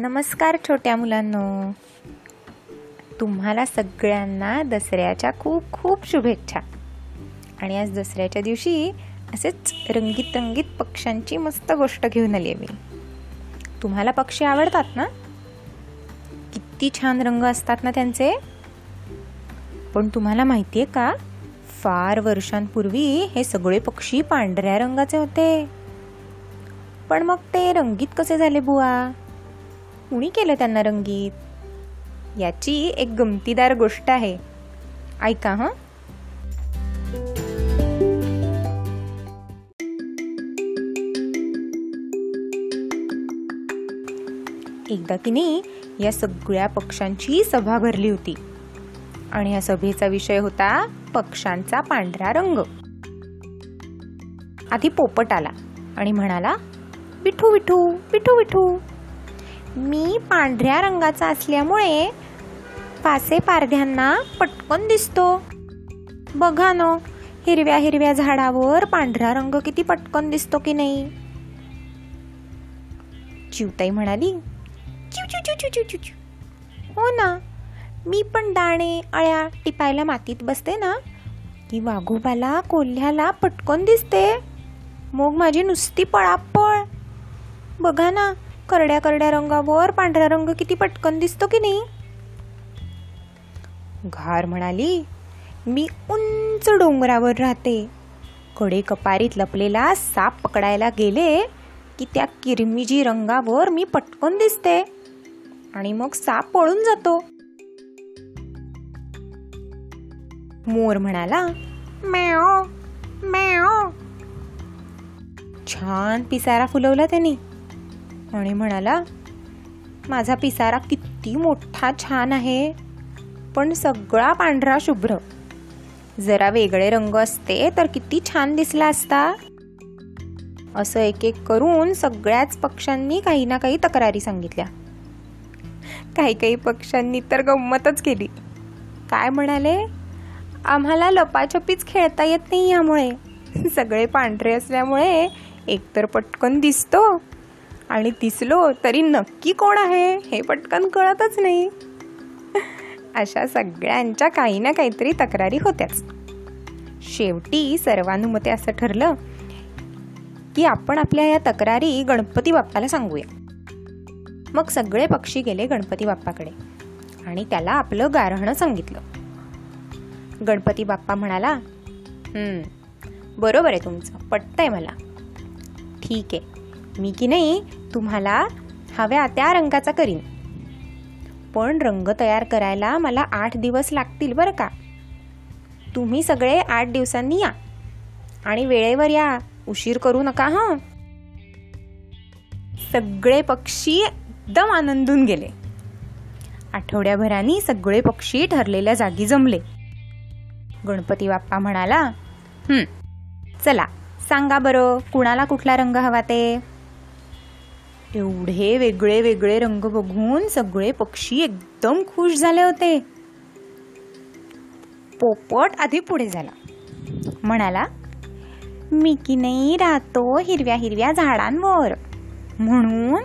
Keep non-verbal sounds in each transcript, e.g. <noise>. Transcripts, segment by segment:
नमस्कार छोट्या मुलांनो. तुम्हाला सगळ्यांना दसऱ्याच्या खूप खूप शुभेच्छा. आणि आज दसऱ्याच्या दिवशी असेच रंगीत रंगीत पक्ष्यांची मस्त गोष्ट घेऊन आली आहे मी. तुम्हाला पक्षी आवडतात ना? किती छान रंग असतात ना त्यांचे. पण तुम्हाला माहिती आहे का? फार वर्षांपूर्वी हे सगळे पक्षी पांढऱ्या रंगाचे होते. पण मग ते रंगीत कसे झाले बुवा? कुणी केलं त्यांना रंगीत? याची एक गमतीदार गोष्ट आहे. ऐका हं? एकदा तिने या सगळ्या पक्ष्यांची सभा भरली होती. आणि या सभेचा विषय होता पक्ष्यांचा पांढरा रंग. आधी पोपट आला आणि म्हणाला विठू विठू विठू विठू. मी पांढऱ्या रंगाचा असल्यामुळे पासे पारध्यांना पटकन दिसतो. बघा न हिरव्या हिरव्या झाडावर पांढरा रंग किती पटकन दिसतो की नाही? चिवताई म्हणाली चिव चिव चिव चिव चिव चिव. हो ना मी पण दाणे अळ्या टिपायला मातीत बसते ना की वाघोबाला कोल्ह्याला पटकन दिसते. मग माझी नुसती पळापळ. बघा ना करड्या करड्या रंगावर पांढरा रंग किती पटकन दिसतो की नाही? घार म्हणाली मी उंच डोंगरावर राहते. कडे कपारीत लपलेला साप पकडायला गेले की त्या किरमिजी रंगावर मी पटकन दिसते आणि मग साप पळून जातो. मोर म्हणाला मॅओ मॅओ छान पिसारा फुलवला त्याने. आणि म्हणाला माझा पिसारा किती मोठा छान आहे पण सगळा पांढरा शुभ्र. जरा वेगळे रंग असते तर किती छान दिसला असता. असं एक एक करून सगळ्याच पक्षांनी काही ना काही तक्रारी सांगितल्या. काही काही पक्षांनी तर गंमतच केली. काय म्हणाले? आम्हाला लपाछपीच खेळता येत नाही यामुळे. सगळे पांढरे असल्यामुळे एकतर पटकन दिसतो आणि दिसलो तरी नक्की कोण आहे हे पटकन कळतच नाही. अशा सगळ्यांच्या काही ना काहीतरी तक्रारी होत्याच. शेवटी सर्वानुमते असं ठरलं की आपण आपल्या या तक्रारी गणपती बाप्पाला सांगूया. मग सगळे पक्षी गेले गणपती बाप्पाकडे आणि त्याला आपलं गारहणं सांगितलं. गणपती बाप्पा म्हणाला बरोबर आहे तुमचं पटतंय मला. ठीक आहे मी की नाही तुम्हाला हव्या त्या रंगाचा करीन. पण रंग तयार करायला मला आठ दिवस लागतील बरं का? तुम्ही सगळे आठ दिवसांनी या. आणि वेळेवर या. उशीर करू नका हां. सगळे पक्षी एकदम आनंदून गेले. आठवड्याभरानी सगळे पक्षी ठरलेल्या जागी जमले. गणपती बाप्पा म्हणाला चला सांगा बरं कुणाला कुठला रंग हवा ते? एवढे वेगळे वेगळे रंग बघून सगळे पक्षी एकदम खुश झाले होते. पोपट आधी पुढे झाला. म्हणाला मी की नाही राहतो हिरव्या हिरव्या झाडांवर. म्हणून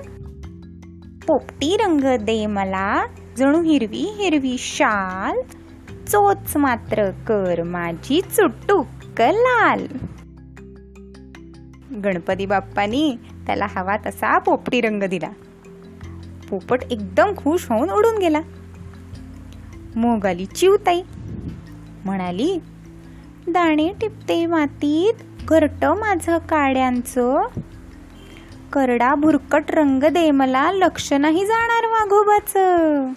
पोपटी रंग दे मला. जणू हिरवी हिरवी शाल. चोच मात्र कर माझी चुटुक लाल गणपती बाप्पानी त्याला हवा तसा पोपटी रंग दिला. पोपट एकदम खुश होऊन उडून गेला. मग आली चिवताई. म्हणाली दाणे टिपते मातीत घरट माझं काड्यांचं. करडा भुरकट रंग दे मला लक्ष नाही जाणार वाघोबाचं.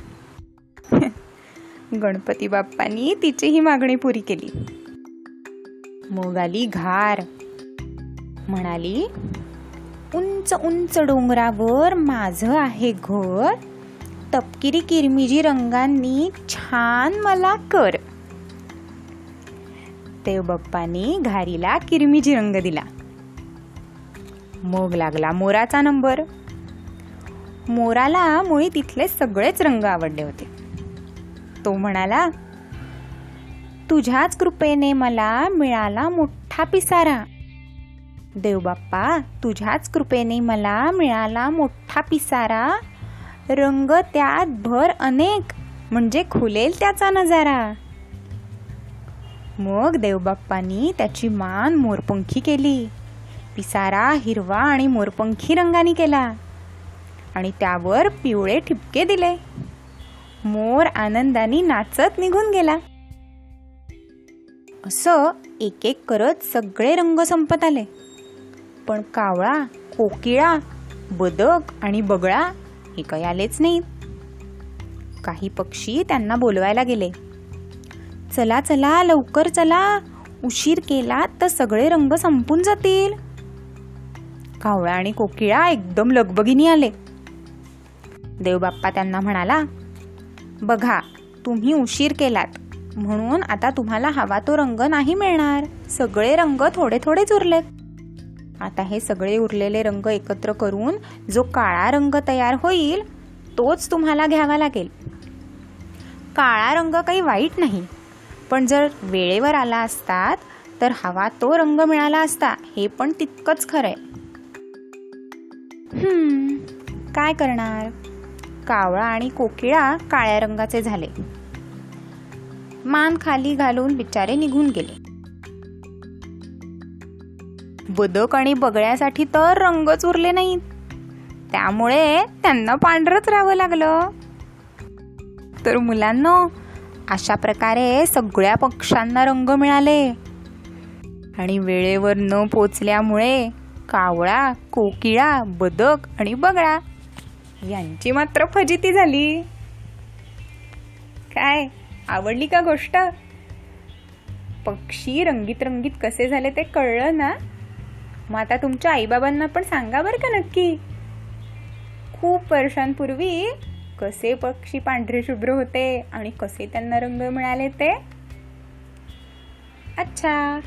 <laughs> गणपती बाप्पानी तिची ही मागणी पुरी केली. मग आली घार. म्हणाली उंच उंच डोंगरावर माझं आहे घर. तपकिरी किरमिजी रंगांनी छान मला कर. देव बाप्पानी घारीला किरमिजी रंग दिला. मग लागला मोराचा नंबर. मोराला मुळी तिथले सगळेच रंग आवडले होते. तो म्हणाला तुझ्याच कृपेने मला मिळाला मोठा पिसारा. देवबाप्पा तुझ्याच कृपेने मला मिळाला मोठा पिसारा. रंग त्यात भर अनेक म्हणजे खुलेल त्याचा नजारा. मग देवबाप्पांनी त्याची मान मोरपंखी केली. पिसारा हिरवा आणि मोरपंखी रंगाने केला. आणि त्यावर पिवळे ठिपके दिले. मोर आनंदाने नाचत निघून गेला. असं एक एक करत सगळे रंग संपत आले. पण कावळा कोकिळा बदक आणि बगळा हे काही आलेच नाहीत. काही पक्षी त्यांना बोलवायला गेले. चला चला लवकर चला. उशीर केला तर सगळे रंग संपून जातील. कावळा आणि कोकिळा एकदम लगबगीनी आले. देवबाप्पा त्यांना म्हणाला बघा तुम्ही उशीर केलात. म्हणून आता तुम्हाला हवा तो रंग नाही मिळणार. सगळे रंग थोडे थोडेच उरलेत आता हे सगळे उरलेले रंग एकत्र करून जो काळा रंग तयार होईल तोच तुम्हाला घ्यावा लागेल. काळा रंग काही वाईट नाही पण जर वेळेवर आला असतात तर हवा तो रंग मिळाला असता हे पण तितकंच खरंय. हम्म, काय करणार? कावळा आणि कोकिळा काळ्या रंगाचे झाले. मान खाली घालून बिचारे निघून गेले. बदक आणि बगळ्यासाठी तर रंगच उरले नाहीत. त्यामुळे त्यांना पांढरच राहावं लागलं. तर मुलांना अशा प्रकारे सगळ्या पक्ष्यांना रंग मिळाले. आणि वेळेवर न पोचल्यामुळे कावळा कोकिळा बदक आणि बगळा यांची मात्र फजिती झाली. काय आवडली का गोष्ट? पक्षी रंगीत रंगीत कसे झाले ते कळलं ना? मग आता तुमच्या आईबाबांना पण सांगा बरं का नक्की. खूप वर्षांपूर्वी कसे पक्षी पांढरे शुभ्र होते आणि कसे त्यांना रंग मिळाले ते. अच्छा.